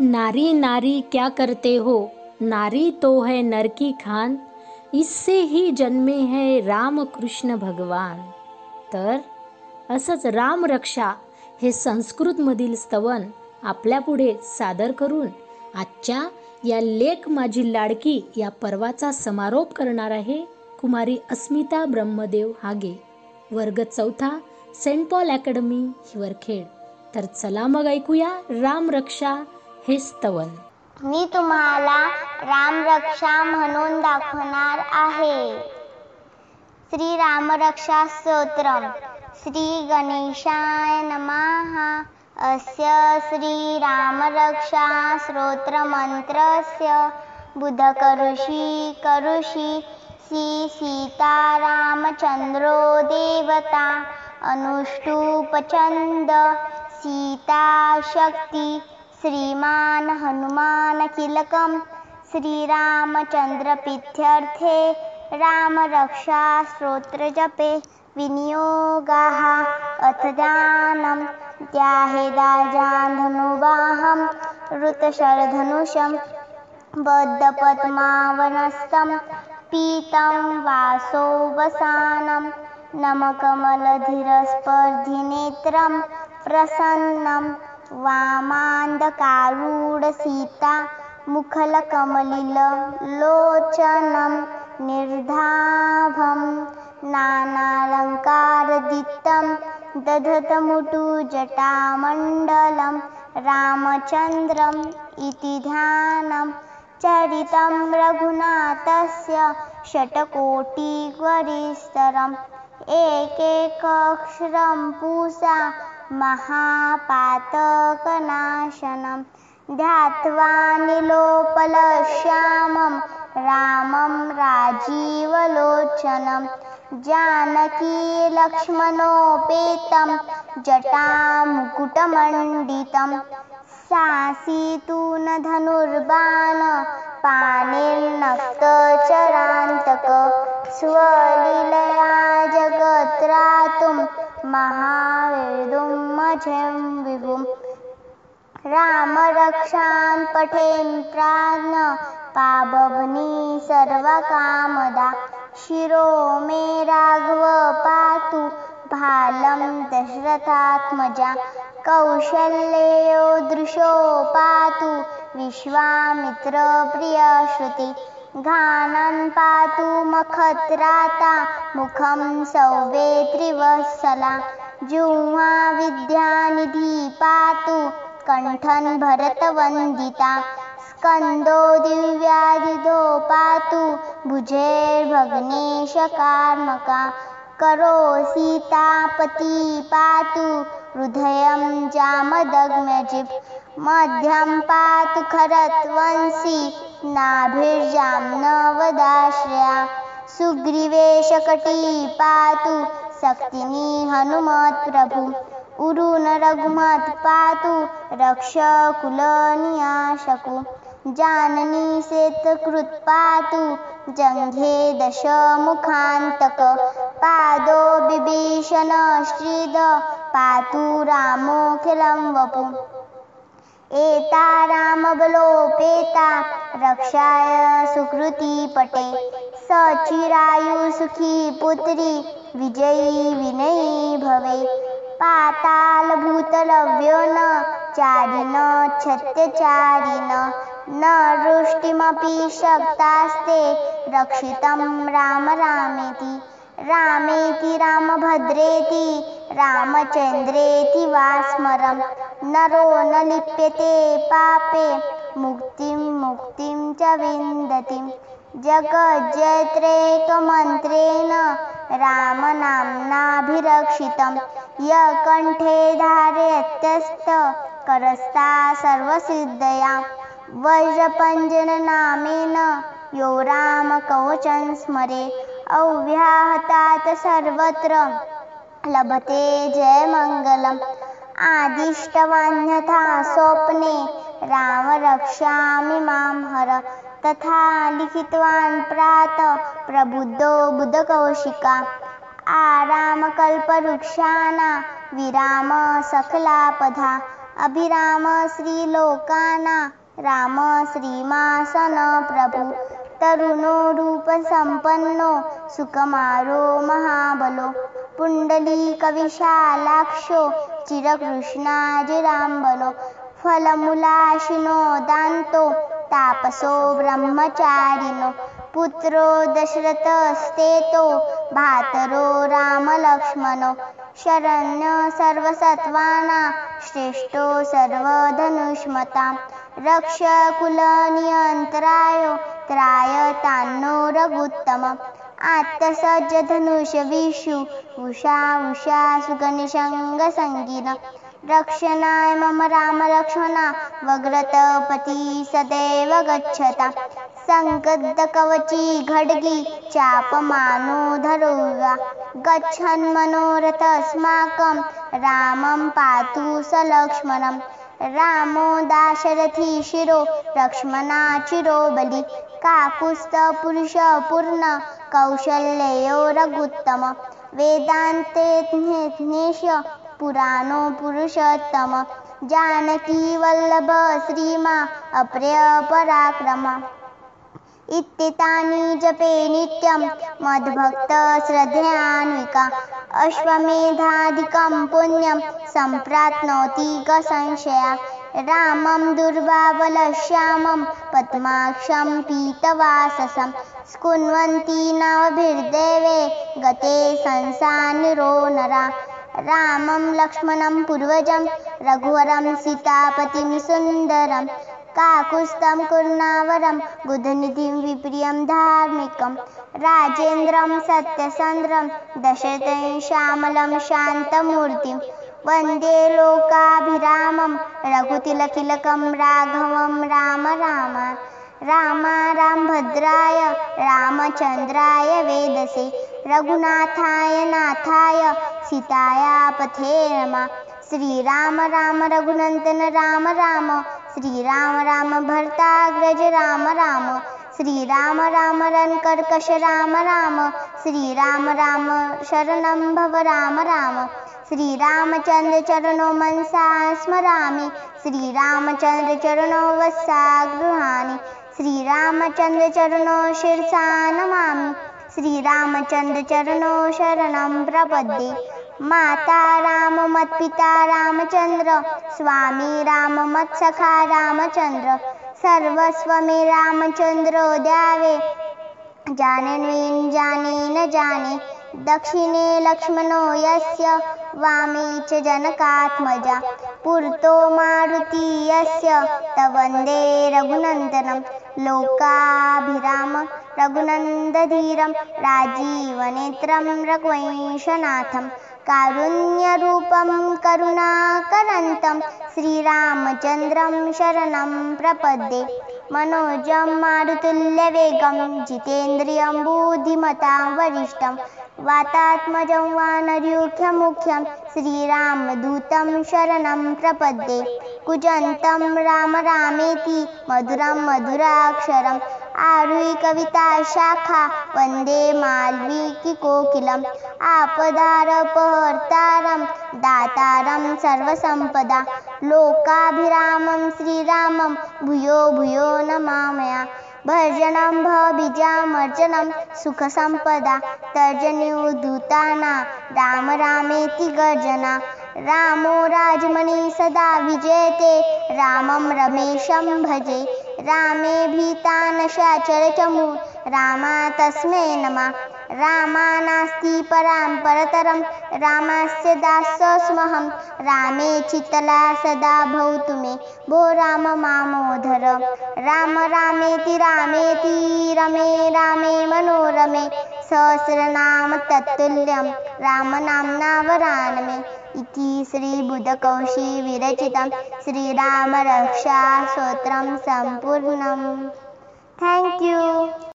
नारी नारी क्या करते हो? नारी तो है नर की खान। इससे ही जन्मे है राम कृष्ण भगवान। तर असंच रामरक्षा हे संस्कृतमधील स्तवन आपल्यापुढे सादर करून आजच्या या लेख माझी लाडकी या पर्वाचा समारोप करणार आहे कुमारी अस्मिता ब्रह्मदेव हागे वर्ग चौथा सेंट पॉल अकॅडमी हिवरखेड तर चला मग ऐकूया रामरक्षा हे स्तवन मी तुम्हाला रामरक्षा म्हणून दाखवणार आहे. श्री रामरक्षा स्तोत्रम. श्री गणेशाय नमः. अस्य श्री रामरक्षा स्तोत्रमन्त्रस्य बुधकरुषि करुषि. श्री सीतारामचन्द्रो देवता. अनुष्टुपचन्द सीताशक्ति श्रीमान हनुमान किलकम श्रीरामचन्द्रप्रीत्यर्थे रामरक्षा स्तोत्रजपे विनियोगाः अथ दानं त्याहेदाजान्धनुवाहं ऋतशरधनुषं बद्धपद्मावनस्थं पीतं वासो वसानं नमकमलधिरस्पर्धिनेत्रं प्रसन्नं वामान्धकारूढसीता मुखलकमलिलोचनं निर्धाभं नानालङ्कारदित्तं दधतमुटुजटामण्डलं रामचन्द्रम् इति ध्यानं चरितं रघुनाथस्य षट्कोटिवरिस्तरम् एकैकक्षरं पूषा महापातकनाशनं ध्यात्वा निलोपलश्यामं रामं राजीवलोचनं जानकीलक्ष्मणोपेतं जटामुकुटमण्डितं सासीतून धनुर्बाण पाणिर्नक्तचरान्तक स्वलीलया जगत्रातुं महावेदुं मझं विभुं। रामरक्षां पठेन् प्राज्ञ पाबभनी सर्वकामदा। शिरो मे राघव पातु भालं दशरथात्मजा कौशल्यो दृशो पातु विश्वामित्रप्रियश्रुति घानन् पातु मखत्राता मुखं सौवे त्रिवत्सला जुह्वा विद्यानिधि पातु कण्ठन् भरतवन्दिता स्कन्दो दिव्यादिधो पातु भुजैर्भग्नेशकार्मका करो सीतापति पातु, हृदयं जामदग्नजिप्। मध्यं पातु खरत्वंशी नाभिर्जाम्नवदाश्रया सुग्रीवेशकटी पातु, शक्तिनी हनुमत्प्रभु उरुन रघुमत् पातु रक्षकुलनियाशकु जाननी सेतकृत् पातु, जङ्घे दशमुखान्तक। पादो बिभीषण श्रीद पातु रामोऽखिलं वपु। एता रामबलोपेता रक्षाय सुकृतिपटे सचिरायुसुखी पुत्री, विजयी विनयी भवे। पातालभूतलव्यो न चारिण क्षत्यचारिण न वृष्टिमपि शक्तास्ते, रक्षितं राम रामेति। रामेति रामभद्रेति रामचन्द्रेति वा स्मरं नरो न लिप्यते पापे, मुक्तिं मुक्तिं च विन्दति। जगज्जयत्रेकमन्त्रेण रामनाम्नाभिरक्षितं य कण्ठे धारयत्यस्त करस्ता सर्वसिद्धया। वज्रपञ्जननामेन यो रामकवचं स्मरे। अव्याहतात् सर्वत्र. लभते जयमङ्गलम् आदिष्टवान्यथा स्वप्ने. राम रक्षामि माँ हर. तथा लिखितवान् प्रात. प्रबुद्धो बुधकौशिका. आरामकल्पवृक्षाणा. विराम सकलापधा अभिराम श्रीलोकाना. राम श्रीमासन प्रभु तरुणो रूपसम्पन्नो सुकमारो महाबलो। पुण्डलीकविशालाक्षो चिरकृष्णाजिराम्बलो। फलमूलाशिनो दान्तो तापसो ब्रह्मचारिणो। पुत्रो दशरथस्तेतो भातरो रामलक्ष्मणो। शरण्य सर्वसत्त्वाना, श्रेष्ठो सर्वधनुष्मतां। रक्षकुलनियन्त्रायो त्रायतान्नो रघुत्तमम्। आत्तसज्जधनुषविषु उषा उषा सुगनिशङ्गसङ्गिन रक्षणाय मम रामलक्ष्मणा वग्रतपति सदैव गच्छता। सङ्कद्दकवची खड्गी चापमानो धरोगा गच्छन् मनोरथस्माकं रामं पातु स लक्ष्मणं रामो दाशरथी शिरो, लक्ष्मणा चिरो, बलि काकुत्स्थपुरुषपूर्ण कौशल्ययो रघुत्तम। वेदान्तेज्ञेश पुराणो पुरुषोत्तम। जानकी वल्लभ श्रीमा अप्रियपराक्रम इत्येतानि जपे नित्यं मद्भक्तश्रद्धयान्विका अश्वमेधादिकं पुण्यं सम्प्राप्नोति संशया रामं दुर्बाबलश्यामं पद्माक्षं पीतवाससं। स्कुन्वन्ति नवभिर्देवे, गते संसानिरो नरा। रामं लक्ष्मणं पूर्वजं, रघुवरं सीतापतिं सुन्दरं। काकुस्तं कुर्णावरं, बुधनिधिं विप्रियं धार्मिकं राजेन्द्रं सत्यसन्द्रं दशरथं श्यामलं शान्तमूर्तिं। वंदे लोकाभिरामं, रघुतिलकिलकं राघवं, राम राम। राम रामभद्राय रामचन्द्राय वेदसे। रघुनाथाय नाथाय, सीताया पथे नमः। श्रीराम राम रघुनन्दन राम राम। श्रीराम राम भर्ताग्रज राम राम। श्रीराम राम रन्कर्कश राम राम श्रीराम राम शरणं भव राम राम, श्रीरामचन्द्रचरणो मनसा स्मरामि, श्रीरामचन्द्रचरणो वत्सा गृहाणि, श्रीरामचन्द्रचरणो शिरसा नमामि, श्रीरामचन्द्रचरणो शरणं प्रपद्ये। माता राम, मत्पिता रामचन्द्र, स्वामी राम, मत्सखा रामचन्द्र सर्वस्व मे रामचन्द्रो द्यावे। जाने न जाने न जाने। दक्षिणे लक्ष्मणो यस्य, वामे च जनकात्मजा। पुरतो मारुति यस्य तवन्दे रघुनन्दनं लोकाभिराम रघुनन्दधीरं राजीवनेत्रं रघुवंशनाथं कारुण्यरूपं करुणाकरन्तं श्रीरामचन्द्रं शरणं प्रपद्ये। मनोजं मारुतुल्यवेगं, जितेन्द्रियं बुद्धिमतां वरिष्ठं, वातात्मजं वानर्युख्यमुख्यं श्रीरामदूतं शरणं प्रपद्ये। कुजन्तं राम रामेति मधुरं मधुराक्षरम् आरुहि कविताशाखा वंदे माल्वीकिकोकिलम् आपदारपहर्तारं दातारं सर्वसम्पदा। लोकाभिरामं श्रीरामं भूयो भूयो नमामया। भर्जनं भबीजामर्जनं सुखसम्पदा। तर्जन्योद्धूताना राम रामेति गर्जना। रामो राजमणि सदा विजयते। रामं रमेशं भजे। रामे भीतानशाचरचमु रामा तस्मै नमः। रामा नास्ति परां परतरं। रामस्य दासस्महं रामे चितला सदा भवतु मे। भो राम मामोधर। राम रामेति रामेति, रमे, रामे मनोरमे। सहस्रनाम तत्तुल्यं। रामनाम्ना वरानमे इति श्रीबुधकौशी विरचितं श्रीरामरक्षास्तोत्रं सम्पूर्णम्। Thank you